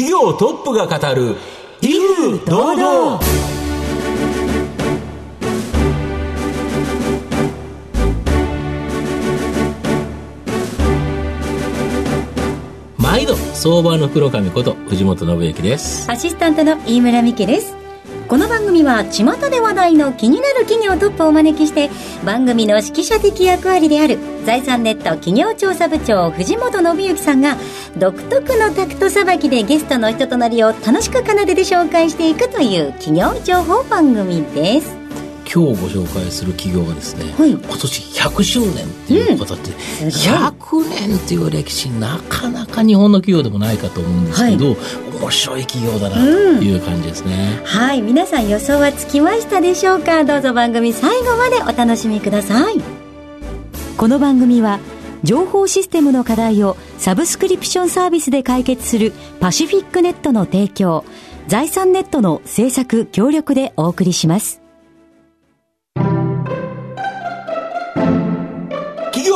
企業トップが語る威風堂々。毎度相場の黒髪こと藤本信之です。アシスタントの飯村美希ですこの番組は巷で話題の気になる企業トップをお招きして番組の指揮者的役割である財産ネット企業調査部長藤本信之さんが独特のタクトさばきでゲストの人となりを楽しく奏でて紹介していくという企業情報番組です。今日ご紹介する企業はですね、はい。今年100周年っていうことで、ん。すごい。100年っていう歴史なかなか日本の企業でもないかと思うんですけど、面白い企業だなという感じですね、はい。皆さん予想はつきましたでしょうか？どうぞ番組最後までお楽しみください。この番組は情報システムの課題をサブスクリプションサービスで解決するパシフィックネットの提供財産ネットの制作協力でお送りします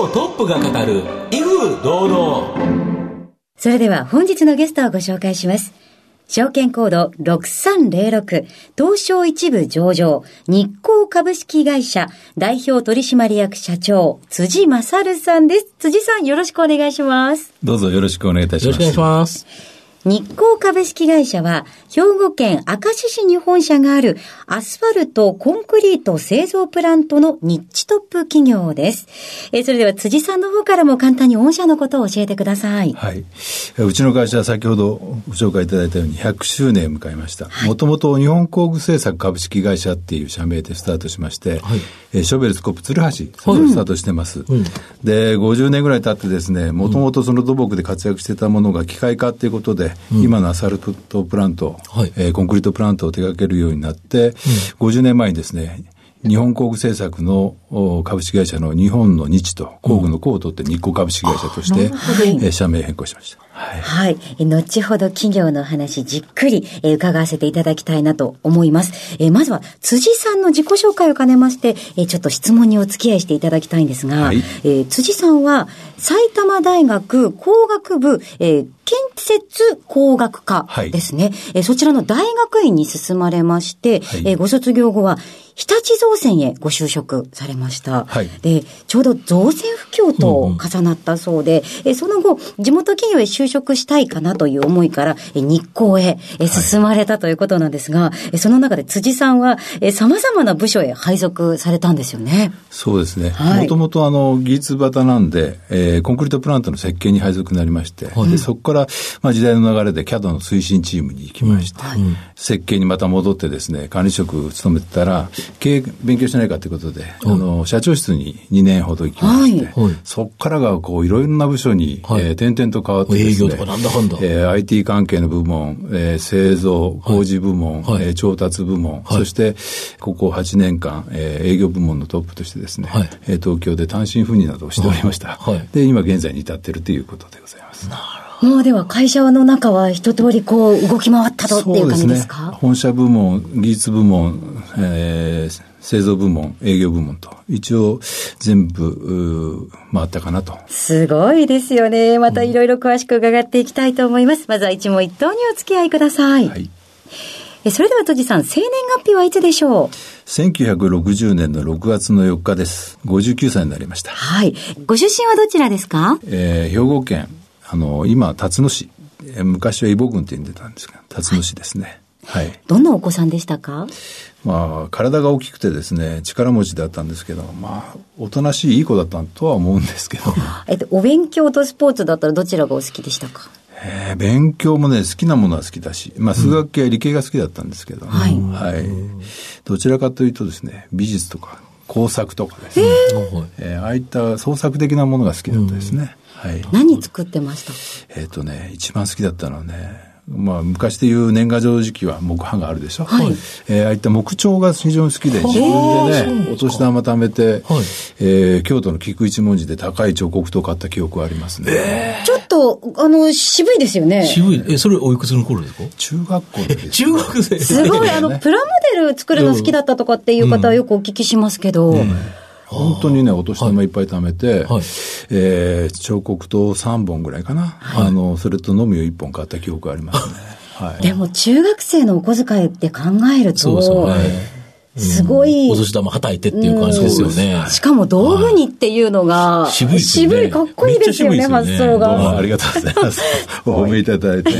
企業トップが語る威風堂々それでは本日のゲストをご紹介します。証券コード6306東証一部上場日光株式会社代表取締役社長辻勝さんです。辻さんよろしくお願いします。どうぞよろしくお願いいたします。よろしくお願いします日光株式会社は、兵庫県明石市に本社があるアスファルト、コンクリート製造プラントのニッチトップ企業です。えーそれでは辻さんの方からも簡単に御社のことを教えてください。はい。うちの会社は先ほどご紹介いただいたように100周年を迎えました。もともと日本工具製作株式会社っていう社名でスタートしまして、はいえーショベルスコップ鶴橋、それをスタートしてます。で、50年ぐらい経ってですね、もともとその土木で活躍してたものが機械化っていうことで、今のアスファルトプラント、はいえーコンクリートプラントを手掛けるようになって、50年前にですね、日本工具製作のお株式会社の日本の日と工具の工を取って日光株式会社として、えー社名変更しました。はい。はい。え後ほど企業の話じっくりえー伺わせていただきたいなと思います。えーまずは辻さんの自己紹介を兼ねまして、えーちょっと質問にお付き合いしていただきたいんですが、はいえー辻さんは埼玉大学工学部、えー建設工学科はい。ですね、えーそちらの大学院に進まれまして、はい。えーご卒業後は日立造船へご就職されました。はい。で、ちょうど造船不況と重なったそうで、えその後、地元企業へ就職したいかなという思いから、え日光へえ進まれたということなんですが、えその中で辻さんは、え様々な部署へ配属されたんですよね。そうですね。はい。もともとあの、技術型なんで、えーコンクリートプラントの設計に配属になりまして、でそこから、まあ、時代の流れで CAD の推進チームに行きまして、設計にまた戻ってですね、管理職務めてたら、経営勉強しないかということで、あの、社長室に2年ほど行きまして、はい。はい。そこからがこう、いろいろな部署に、はい。えー点々と変わってですね、営業とかなんだかんだ。えー IT 関係の部門、えー製造、工事部門、はい。えー調達部門、はい。そして、ここ8年間、えー営業部門のトップとしてですね、はい。えー東京で単身赴任などをしておりました。はい。はいで、今現在に至っているということでございます。もうでは会社の中は一通りこう動き回ったとっていう感じですか？本社部門、技術部門、えー製造部門、営業部門と、一応全部回ったかなと。すごいですよね。またいろいろ詳しく伺っていきたいと思います。まずは一問一答にお付き合いください。はい。えそれでは辻さん、生年月日はいつでしょう？1960年の6月の4日です。59歳になりました。はい。ご出身はどちらですか？えー兵庫県、あの、今、辰野市。えー昔は伊保郡って呼んでたんですが、辰野市ですね。はい。どんなお子さんでしたか？まあ、体が大きくてですね、力持ちだったんですけど、まあ、おとなしいいい子だったとは思うんですけど、えっと、お勉強とスポーツだったらどちらがお好きでしたか？えー勉強もね、好きなものは好きだし、まあ、数学系、理系が好きだったんですけど、はいはい。どちらかというとですね、美術とか工作とかですね、はいえーああいった創作的なものが好きだったですね。はい。何作ってました？えっ、とね、一番好きだったのはね、まあ、昔でいう年賀状時期は木版があるでしょ？はい。えーああいった木彫が非常に好きで、自分でね、お年玉貯めて、はい。えー京都の菊一文字で高い彫刻刀を買った記憶はありますね。ちょっと、あの、渋いですよね。渋い。え、それおいくつの頃ですか？中学校です 中学生。すごい、あの、プラモデル作るの好きだったとかっていう方はよくお聞きしますけど、本当にね、お年玉い。っぱい貯めて、はい、えー、彫刻刀3本ぐらいかな、はい、あの、それと飲みを1本買った記憶がありますね。はい、でも中学生のお小遣いって考えると、そうそう、はいすごい。お年玉はたいてっていう感じですよね。しかも道具にっていうのが、渋い、渋い、かっこいいですよね、発想が。ありがとうございます。お褒めいただいて。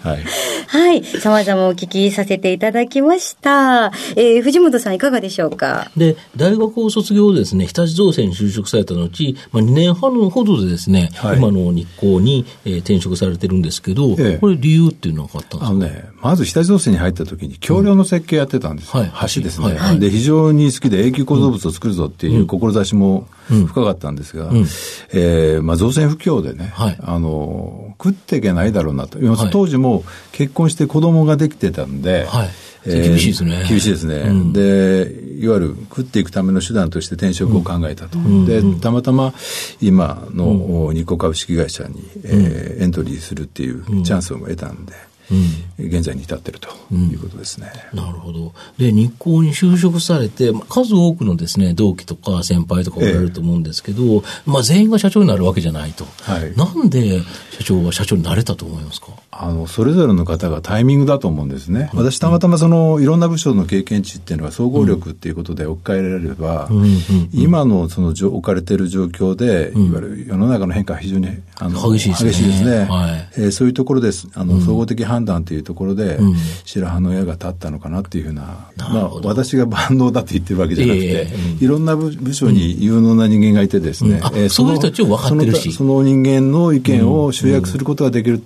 はい。はい。様々お聞きさせていただきました。えー、藤本さんいかがでしょうか？で、大学を卒業ですね、日立造船に就職された後、まあ、2年半ほどでですね、はい、今の日光に、えー、転職されてるんですけど、ええ、これ理由っていうのはあったんですか？あのね、まず日立造船に入った時に橋梁の設計やってたんですはい、橋ですね。はい、で、非常に好きで永久構造物を作るぞっていう志も深かったんですが、うん、えー、まあ、造船不況でね、はい、あの、食っていけないだろうなと。はい、当時も結婚して子供ができてたんで、はい。えー、厳しいですね。厳しいですね、うん、で、いわゆる食っていくための手段として転職を考えたと。うん、で、たまたま今の日光株式会社に、えー、エントリーするっていうチャンスを得たんで、うん、現在に至っているということですね、うん、なるほど。で、日光に就職されて、数多くのですね、同期とか先輩とかおられると思うんですけど、ええ、まあ全員が社長になるわけじゃないと。はい、なんで社長は社長になれたと思いますか？あの、それぞれの方がタイミングだと思うんですね。うん、私たまたまその、いろんな部署の経験値っていうのは総合力っていうことで置き換えられれば、うん、今のその置かれている状況で、いわゆる世の中の変化が非常にあの激しいですね。激しいですね。はい、えー、そういうところです。あの、総合的判断というところで、白羽の矢が立ったのかなっていうふうな、まあ、私が万能だって言ってるわけじゃなくて、えー、いろんな部署に有能な人間がいてですね、えー、そういう人たちを分かってるしその人間の意見を集約することができる。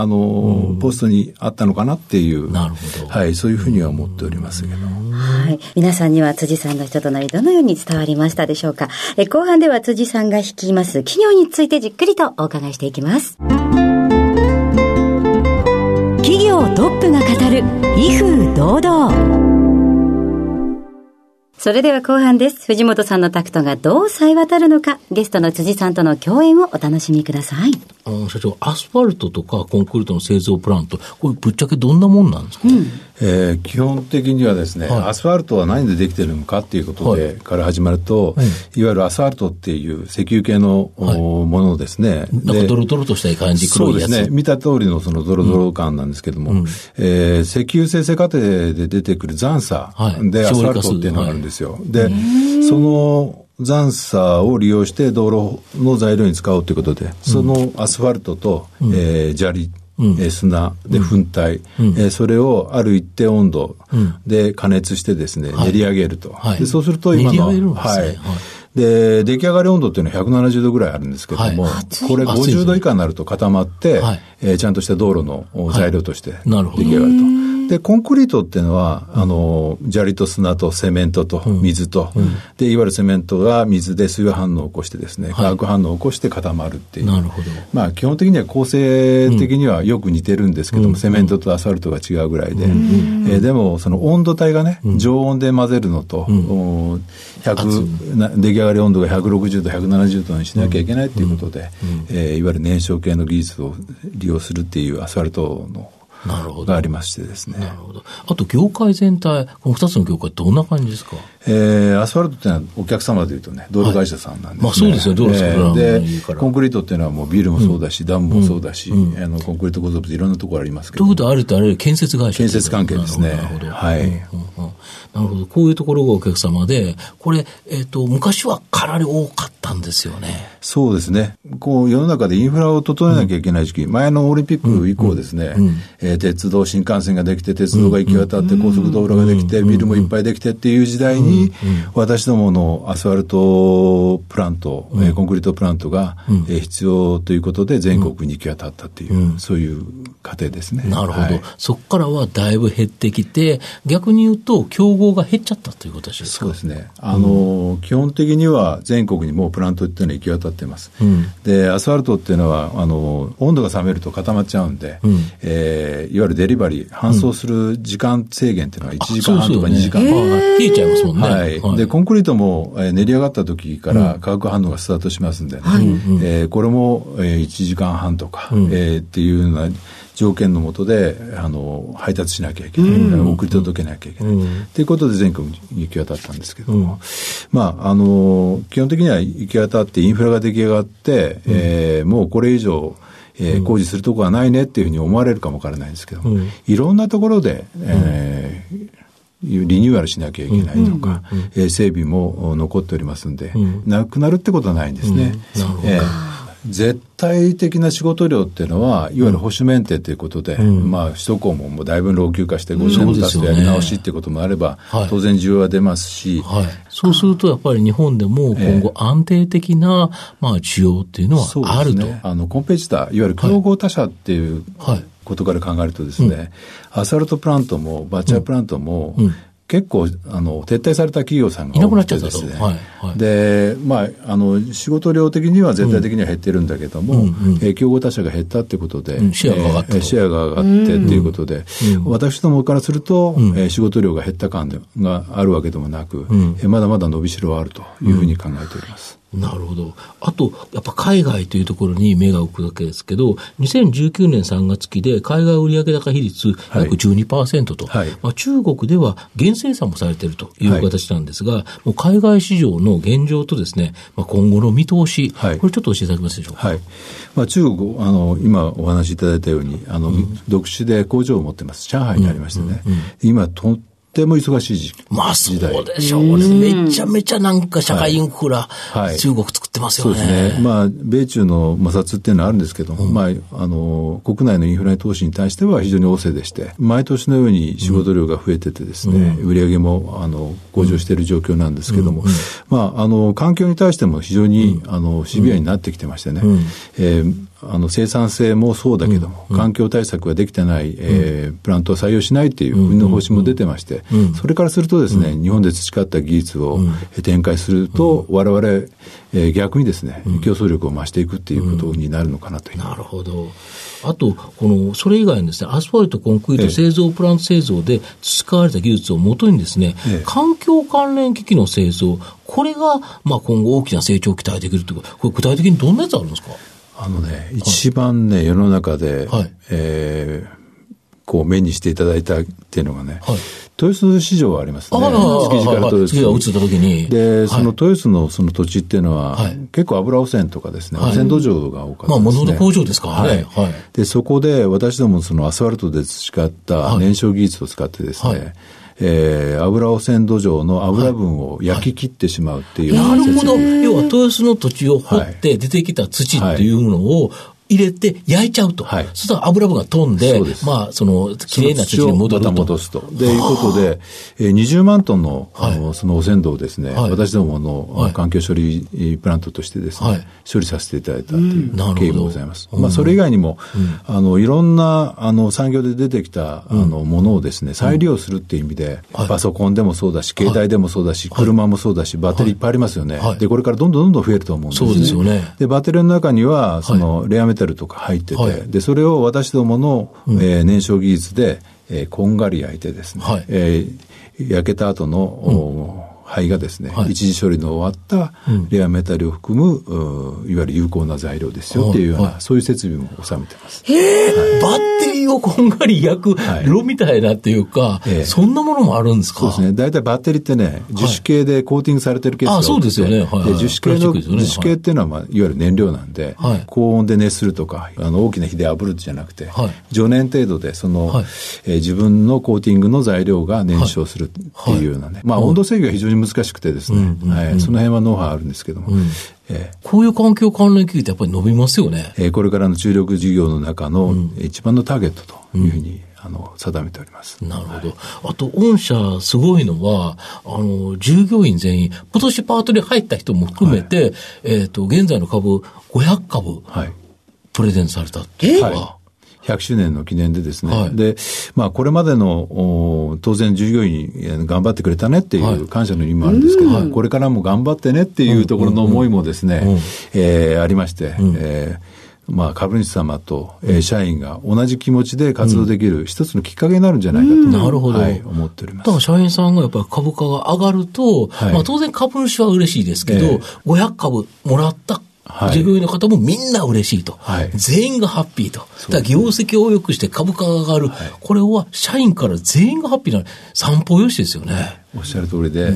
あの、ポストにあったのかなっていう、なるほど。はい、そういうふうには思っておりますけど。はい。皆さんには辻さんの人となりどのように伝わりましたでしょうか。え後半では辻さんが率います企業についてじっくりとお伺いしていきます。企業トップが語る、威風堂々。それでは後半です。藤本さんのタクトがどう冴え渡るのか、ゲストの辻さんとの共演をお楽しみください。あの社長、アスファルトとかコンクリートの製造プラント、これぶっちゃけどんなもんなんですか、うん、えー、基本的にはですね、はい、アスファルトは何でできてるのかっていうことで、はい、から始まると、はい、いわゆるアスファルトっていう石油系の、はい、ものですね。なんかドロドロとした感じ、黒いやつ。そうですね。見た通りのそのドロドロ感なんですけども、うん、えー、石油生成過程で出てくる残差でアスファルトっていうのがあるんですよ。で、その残差を利用して道路の材料に使おうということで、そのアスファルトと、うん、えー、砂利、うん、砂で粉体、うん、えー、それをある一定温度で加熱してですね、練り上げると。はい、でそうすると今の、はい、で、出来上がり温度っていうのは170度ぐらいあるんですけども、はい、これ50度以下になると固まって、はい、えー、ちゃんとした道路の材料として出来上がると。で、コンクリートっていうのは、あの、砂利と砂とセメントと水と、うん。うん、で、いわゆるセメントが水で水反応を起こしてですね、化学反応を起こして固まるっていう。なるほど。まあ、基本的には構成的にはよく似てるんですけども、うん、セメントとアスファルトが違うぐらいで、えー、でも、その温度帯がね、常温で混ぜるのと、うん、100出来上がり温度が160度、170度にしなきゃいけないっていうことで、えー、いわゆる燃焼系の技術を利用するっていうアスファルトのなるほど。がありましてですね。なるほど。あと、業界全体、この二つの業界、どんな感じですか？えー、アスファルトっていうのはお客様でいうとね、道路会社さんなんですね。はい、まあそうですよ、道路作る、えー、で、コンクリートっていうのはもうビルもそうだし、うん、ダムもそうだし、うん、あのコンクリート構造物いろんなところありますけど。ということはあるとあれ、建設会社建設関係ですね。なるほど。はい。なるほど。こういうところがお客様で、これ、えっ、ー、と、昔はかなり多かったんですよね。そうですね。こう、世の中でインフラを整えなきゃいけない時期、うん、前のオリンピック以降ですね、うん。うん、えー、鉄道、新幹線ができて、鉄道が行き渡って、高速道路ができて、ビルもいっぱいできてっていう時代に、私どものアスファルトプラント、うん、コンクリートプラントが、え必要ということで全国に行き渡ったっていう、そういう過程ですね。なるほど。はい、そこからはだいぶ減ってきて、逆に言うと、競合が減っちゃったということですか？そうですね。あの、基本的には全国にもうプラントっていうのは行き渡ってます。で、アスファルトっていうのは、あの、温度が冷めると固まっちゃうんで、うん、えー、いわゆるデリバリー、搬送する時間制限っていうのは1時間半とか2時間。半。冷えちゃいますもんね。はい。はい、で、コンクリートも、えー、練り上がった時から化学反応がスタートしますんでね、うん、えー、これも、えー、1時間半とか、うん、えー、っていうような条件のもとで、あの、配達しなきゃいけない。うん、送り届けなきゃいけない。と、うん、いうことで全国に行き渡ったんですけども、うん、まあ、あの、基本的には行き渡ってインフラが出来上がって、うん、えー、もうこれ以上、えー、工事するとこはないねっていうふうに思われるかもわからないんですけども、いろんなところで、えー、リニューアルしなきゃいけないとか、うん。うん、整備も残っておりますんで、うん、なくなるってことはないんですね。えー絶対的な仕事量っていうのは、いわゆる保守メンテということで、うん、まあ、首都高ももうだいぶ老朽化して50年経つとやり直しっていうこともあれば、ねはい、当然需要は出ますし、はい、そうするとやっぱり日本でも今後安定的な、まあ、需要っていうのはあると。ね、あの、コンペティター、いわゆる競合他社っていう、はい。ことから考えるとですね、うん、アスファルトプラントもバッチャープラントも、うん結構、あの、撤退された企業さんが多くてですね。はいはい、で、まあ、あの、仕事量的には全体的には減ってるんだけども、うんうんえ競合他社が減ったってことで、うん、シェアが上がって、えー、シェアが上がってっていうことで、うん、私どもからすると、うん、えー、仕事量が減った感があるわけでもなく、うん、えー、まだまだ伸びしろはあるというふうに考えております。なるほど。あと、やっぱ海外というところに目が置くわけですけど、2019年3月期で海外売上高比率約12%と、はい、まあ、中国では減生産もされているという形なんですが、はい、もう海外市場の現状とですね、まあ、今後の見通し、はい、これちょっと教えていただけますでしょうか？まあ、中国、あの、今お話しいただいたように、あの、うん、独自で工場を持ってます。上海にありましてね、うんうんうん、今と、ても忙しい時まあそうでしょうね。めちゃめちゃなんか社会インフラ、はい、中国作ってますよね。そうですね。まあ、米中の摩擦っていうのはあるんですけども、うん、まあ、あの、国内のインフラ投資に対しては非常に旺盛でして、毎年のように仕事量が増えててですね、うん、売上も、あの、向上している状況なんですけども、うん、まあ、あの、環境に対しても非常に、あの、シビアになってきてましてね、えーあの生産性もそうだけども、うん、環境対策ができてない、えー、プラントを採用しないっていう国の方針も出てまして、うん、それからするとですね、日本で培った技術を展開すると、われわれ、え逆にですね、競争力を増していくっていうことになるのかなとなるほど。あと、この、それ以外にですね、アスファルト、コンクリート製造、プラント製造で培われた技術をもとにですね、環境関連機器の製造、これが、まあ今後大きな成長を期待できるというか、これ具体的にどんなやつあるんですか？あのね、一番ね、世の中で、はい、えー、こう目にしていただいたっていうのがね、はい、豊洲市場はありますね。築地から豊洲。が移った時に。で、その豊洲のその土地っていうのは、はい、結構油汚染とかですね、汚染土壌が多かったです、ね。まあ、物の工場ですからね。はい。で、そこで私どもそのアスファルトで培った燃焼技術を使ってですね、えー、油汚染土壌の油分を焼き切ってしまうっていう、はい、なるほど。要は豊洲の土地を掘って出てきた土っていうのを、入れて焼いちゃうと。はい。そしたら油分が飛んで、まあ、その、きれいな土に戻ると。戻すと。で、いうことで、えー、20万トンの、あの、その汚染土をですね、私どもの環境処理プラントとしてですね、処理させていただいたという経緯もございます。まあ、それ以外にも、あの、いろんな、あの、産業で出てきた、あの、ものをですね、再利用するっていう意味で、パソコンでもそうだし、携帯でもそうだし、車もそうだし、バッテリーいっぱいありますよね。で、これからどんどんどんどん増えると思うんですね。そうですよね。で、バッテリーの中には、その、レアメタルとか入ってて、はい、で、それを私どもの、うん、えー、燃焼技術で、えー、こんがり焼いてですね、はい、えー、焼けた後の、うん。灰がですね、はい、一時処理の終わったレアメタルを含む、うん、いわゆる有効な材料ですよっていうような、はい、そういう設備も収めてます。へえ、はい、バッテリーをこんがり焼く炉みたいなっていうか、そんなものもあるんですか？そうですね。大体バッテリーってね、樹脂系でコーティングされてるケースが多くて、あそうですよね。はい、で樹脂系の、ね、樹脂系っていうのは、まあ、い。わゆる燃料なんで、高温で熱するとか、あの大きな火で炙るじゃなくて、常年程度でその、えー、自分のコーティングの材料が燃焼するっていうようなね、まあ温度制御が非常に難しくてですね、はい、その辺はノウハウあるんですけども、うんえー、こういう環境関連機器ってやっぱり伸びますよね。えー、これからの注力事業の中の一番のターゲットというふうに、あの、定めております。なるほど。はい、あと、御社すごいのは、あの、従業員全員、今年パートに入った人も含めて、はい、えっ、ー、と、現在の株500株、はい、プレゼンされたっていうのは、100周年の記念でですね、はい、で、まあ、これまでの、当然従業員頑張ってくれたねっていう感謝の意味もあるんですけど、はい、これからも頑張ってねっていうところの思いもですね、うん。うん、えー、ありまして、うん、えーまあ、株主様と、えー、社員が同じ気持ちで活動できる一つのきっかけになるんじゃないかと、なるほど、はい、思っております。だから社員さんがやっぱり株価が上がると、はい、まあ当然株主は嬉しいですけど、えー、500株もらったはい、従業員の方もみんな嬉しいと。はい、全員がハッピーと。だ業績を良くして株価が上がる。はい、これは社員から全員がハッピーな散歩よしですよね。おっしゃる通りで、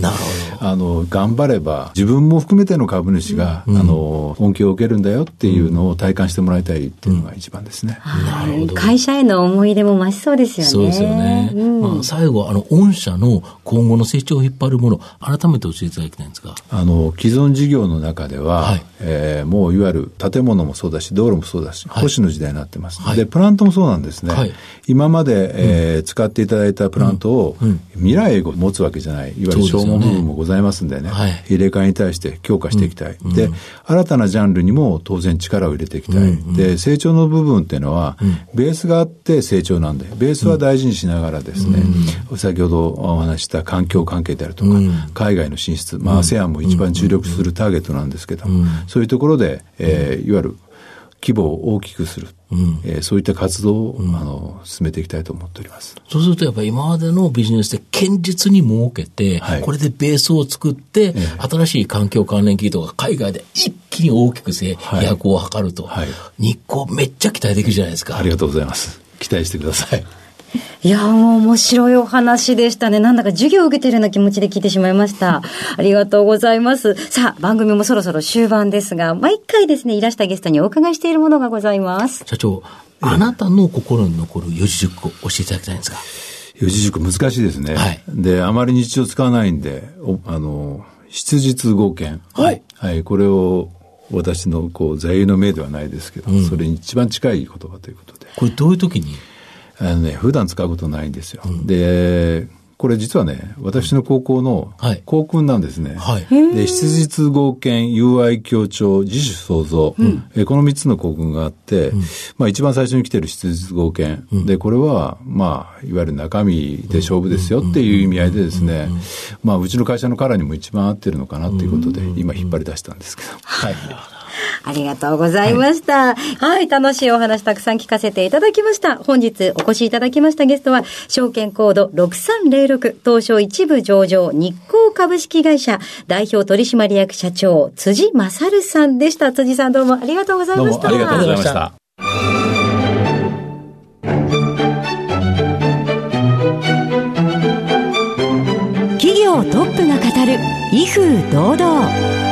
あの、頑張れば、自分も含めての株主が、うん、あの、恩恵を受けるんだよっていうのを体感してもらいたいっていうのが一番ですね。うん、なるほど。会社への思い出も増しそうですよね。そうですよね。うん、まあ、最後、あの、御社の今後の成長を引っ張るもの、改めて教えていただきたいんですが。あの、既存事業の中では、はい、えー、もういわゆる建物もそうだし、道路もそうだし、保守の時代になってます。はい、で、プラントもそうなんですね。はい、今まで、えー、使っていただいたプラントを、未来を持つわけじゃない、いわゆる消耗部分もございますんでね、はい、入れ替えに対して強化していきたい、うん、で、新たなジャンルにも当然力を入れていきたい、うん、で、成長の部分っていうのは、ベースがあって成長なんで、ベースは大事にしながらですね、先ほどお話した環境関係であるとか、海外の進出、まあ、ASEAN も一番注力するターゲットなんですけども、そういうところで、えー、いわゆる規模を大きくする。うん、えー、そういった活動を、うん、あの進めていきたいと思っております。そうするとやっぱり今までのビジネスで堅実に設けて、はい、これでベースを作って、えー、新しい環境関連企業が海外で一気に大きく飛躍を図ると、はい、日光めっちゃ期待できるじゃないですか。ありがとうございます。期待してください。いや、もう面白いお話でしたね。なんだか授業を受けてるような気持ちで聞いてしまいました。ありがとうございます。さあ、番組もそろそろ終盤ですが、毎回ですね、いらしたゲストにお伺いしているものがございます。社長、あなたの心に残る四字熟語教えていただきたいんですが。四字熟語難しいですね。はい。で、あまり日常使わないんで、あの、質実合憲。はい。はい、これを私のこう座右の銘ではないですけど、うん、それに一番近い言葉ということで。これどういう時にあのね、普段使うことないんですよ。うん、で、これ実はね、私の高校の校訓なんですね。はい、で、質実合憲、友愛協調、自主創造、うん、えこの3つの校訓があって、うん、まあ一番最初に来てる質実合憲、うん、で、これは、まあ、いわゆる中身で勝負ですよっていう意味合いでですね、まあうちの会社のカラーにも一番合ってるのかなということで、今引っ張り出したんですけど。はい。ありがとうございました。はい、はい、楽しいお話たくさん聞かせていただきました。本日お越しいただきましたゲストは、証券コード6306東証一部上場日光株式会社代表取締役社長辻勝さんでした。辻さんどうもありがとうございました。ありがとうございました。企業トップが語る威風堂々。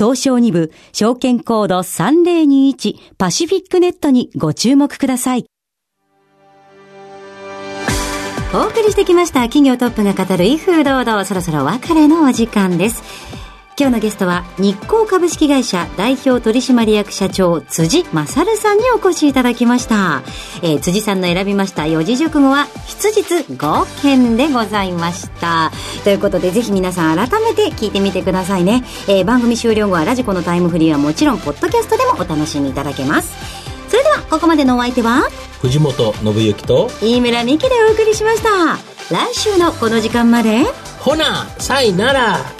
東証2部証券コード3021パシフィックネットにご注目ください。お送りしてきました企業トップが語る威風堂々そろそろ別れのお時間です。今日のゲストは日光株式会社代表取締役社長辻勝さんにお越しいただきました、えー、辻さんの選びました四字熟語は質実合憲でございました。ということでぜひ皆さん改めて聞いてみてくださいね、えー、番組終了後はラジコのタイムフリーはもちろんポッドキャストでもお楽しみいただけます。それではここまでのお相手は藤本信之と飯村美希でお送りしました。来週のこの時間まで。ほなさいなら